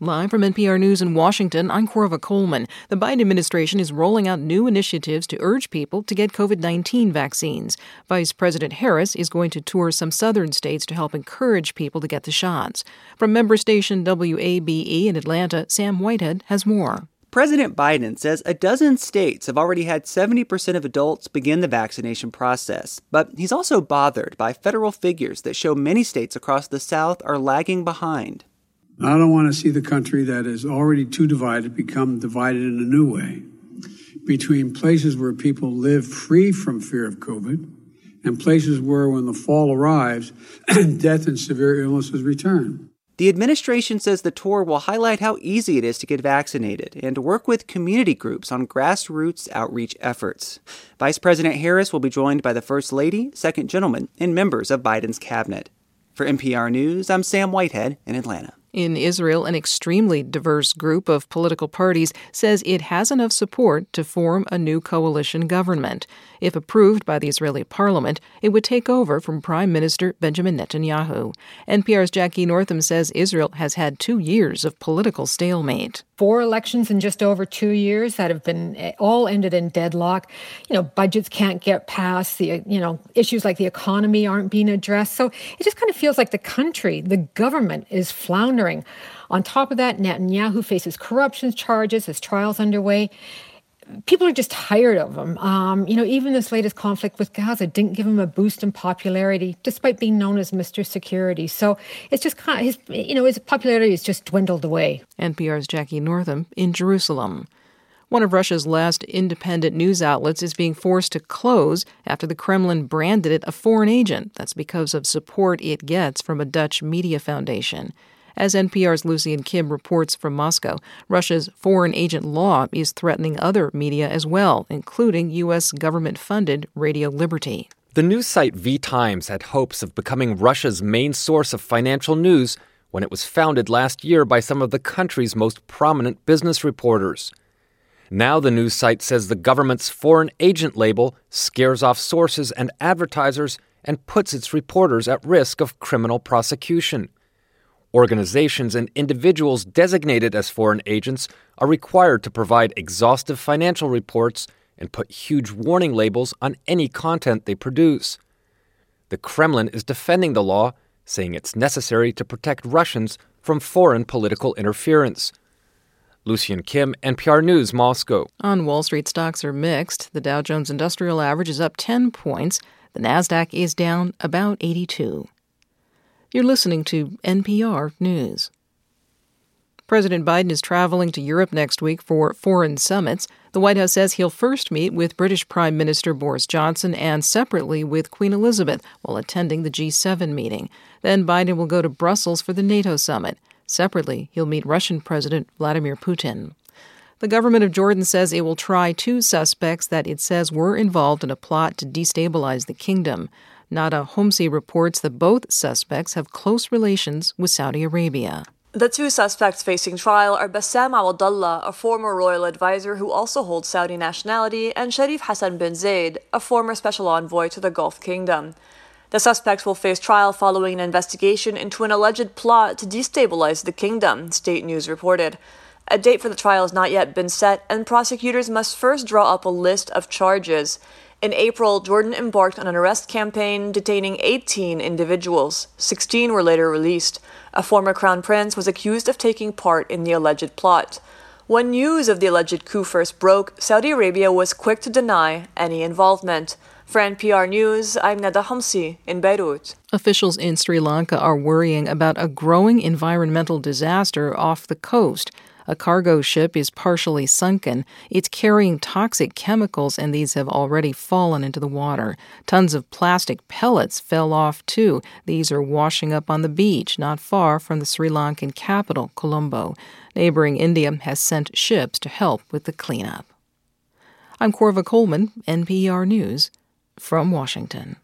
Live from NPR News in Washington, I'm Korva Coleman. The Biden administration is rolling out new initiatives to urge people to get COVID 19 vaccines. Vice President Harris is going to tour some southern states to help encourage people to get the shots. From member station WABE in Atlanta, Sam Whitehead has more. President Biden says a dozen states have already had 70% of adults begin the vaccination process, but he's also bothered by federal figures that show many states across the South are lagging behind. I don't want to see the country that is already too divided become divided in a new way between places where people live free from fear of COVID and places where, when the fall arrives, death and severe illnesses return. The administration says the tour will highlight how easy it is to get vaccinated and work with community groups on grassroots outreach efforts. Vice President Harris will be joined by the First Lady, Second Gentleman, and members of Biden's cabinet. For NPR News, I'm Sam Whitehead in Atlanta. In Israel, an extremely diverse group of political parties says it has enough support to form a new coalition government. If approved by the Israeli parliament, it would take over from Prime Minister Benjamin Netanyahu. NPR's Jackie Northam says Israel has had two years of political stalemate. Four elections in just over two years that have been eh, all ended in deadlock. You know, budgets can't get passed. The you know issues like the economy aren't being addressed. So it just kind of feels like the country, the government, is floundering. On top of that, Netanyahu faces corruption charges, his trials underway people are just tired of him. Um, you know, even this latest conflict with Gaza didn't give him a boost in popularity, despite being known as Mr. Security. So it's just kind of his, you know, his popularity has just dwindled away. NPR's Jackie Northam in Jerusalem. One of Russia's last independent news outlets is being forced to close after the Kremlin branded it a foreign agent. That's because of support it gets from a Dutch media foundation. As NPR's Lucian Kim reports from Moscow, Russia's foreign agent law is threatening other media as well, including U.S. government funded Radio Liberty. The news site VTimes had hopes of becoming Russia's main source of financial news when it was founded last year by some of the country's most prominent business reporters. Now, the news site says the government's foreign agent label scares off sources and advertisers and puts its reporters at risk of criminal prosecution. Organizations and individuals designated as foreign agents are required to provide exhaustive financial reports and put huge warning labels on any content they produce. The Kremlin is defending the law, saying it's necessary to protect Russians from foreign political interference. Lucian Kim, NPR News, Moscow. On Wall Street, stocks are mixed. The Dow Jones Industrial Average is up 10 points. The Nasdaq is down about 82. You're listening to NPR News. President Biden is traveling to Europe next week for foreign summits. The White House says he'll first meet with British Prime Minister Boris Johnson and separately with Queen Elizabeth while attending the G7 meeting. Then Biden will go to Brussels for the NATO summit. Separately, he'll meet Russian President Vladimir Putin. The government of Jordan says it will try two suspects that it says were involved in a plot to destabilize the kingdom. Nada Homsi reports that both suspects have close relations with Saudi Arabia. The two suspects facing trial are Bassem Awadallah, a former royal advisor who also holds Saudi nationality, and Sharif Hassan bin Zayed, a former special envoy to the Gulf Kingdom. The suspects will face trial following an investigation into an alleged plot to destabilize the kingdom, state news reported. A date for the trial has not yet been set, and prosecutors must first draw up a list of charges. In April, Jordan embarked on an arrest campaign detaining 18 individuals. 16 were later released. A former crown prince was accused of taking part in the alleged plot. When news of the alleged coup first broke, Saudi Arabia was quick to deny any involvement. For NPR News, I'm Nada Homsi in Beirut. Officials in Sri Lanka are worrying about a growing environmental disaster off the coast. A cargo ship is partially sunken. It's carrying toxic chemicals, and these have already fallen into the water. Tons of plastic pellets fell off, too. These are washing up on the beach not far from the Sri Lankan capital, Colombo. Neighboring India has sent ships to help with the cleanup. I'm Korva Coleman, NPR News, from Washington.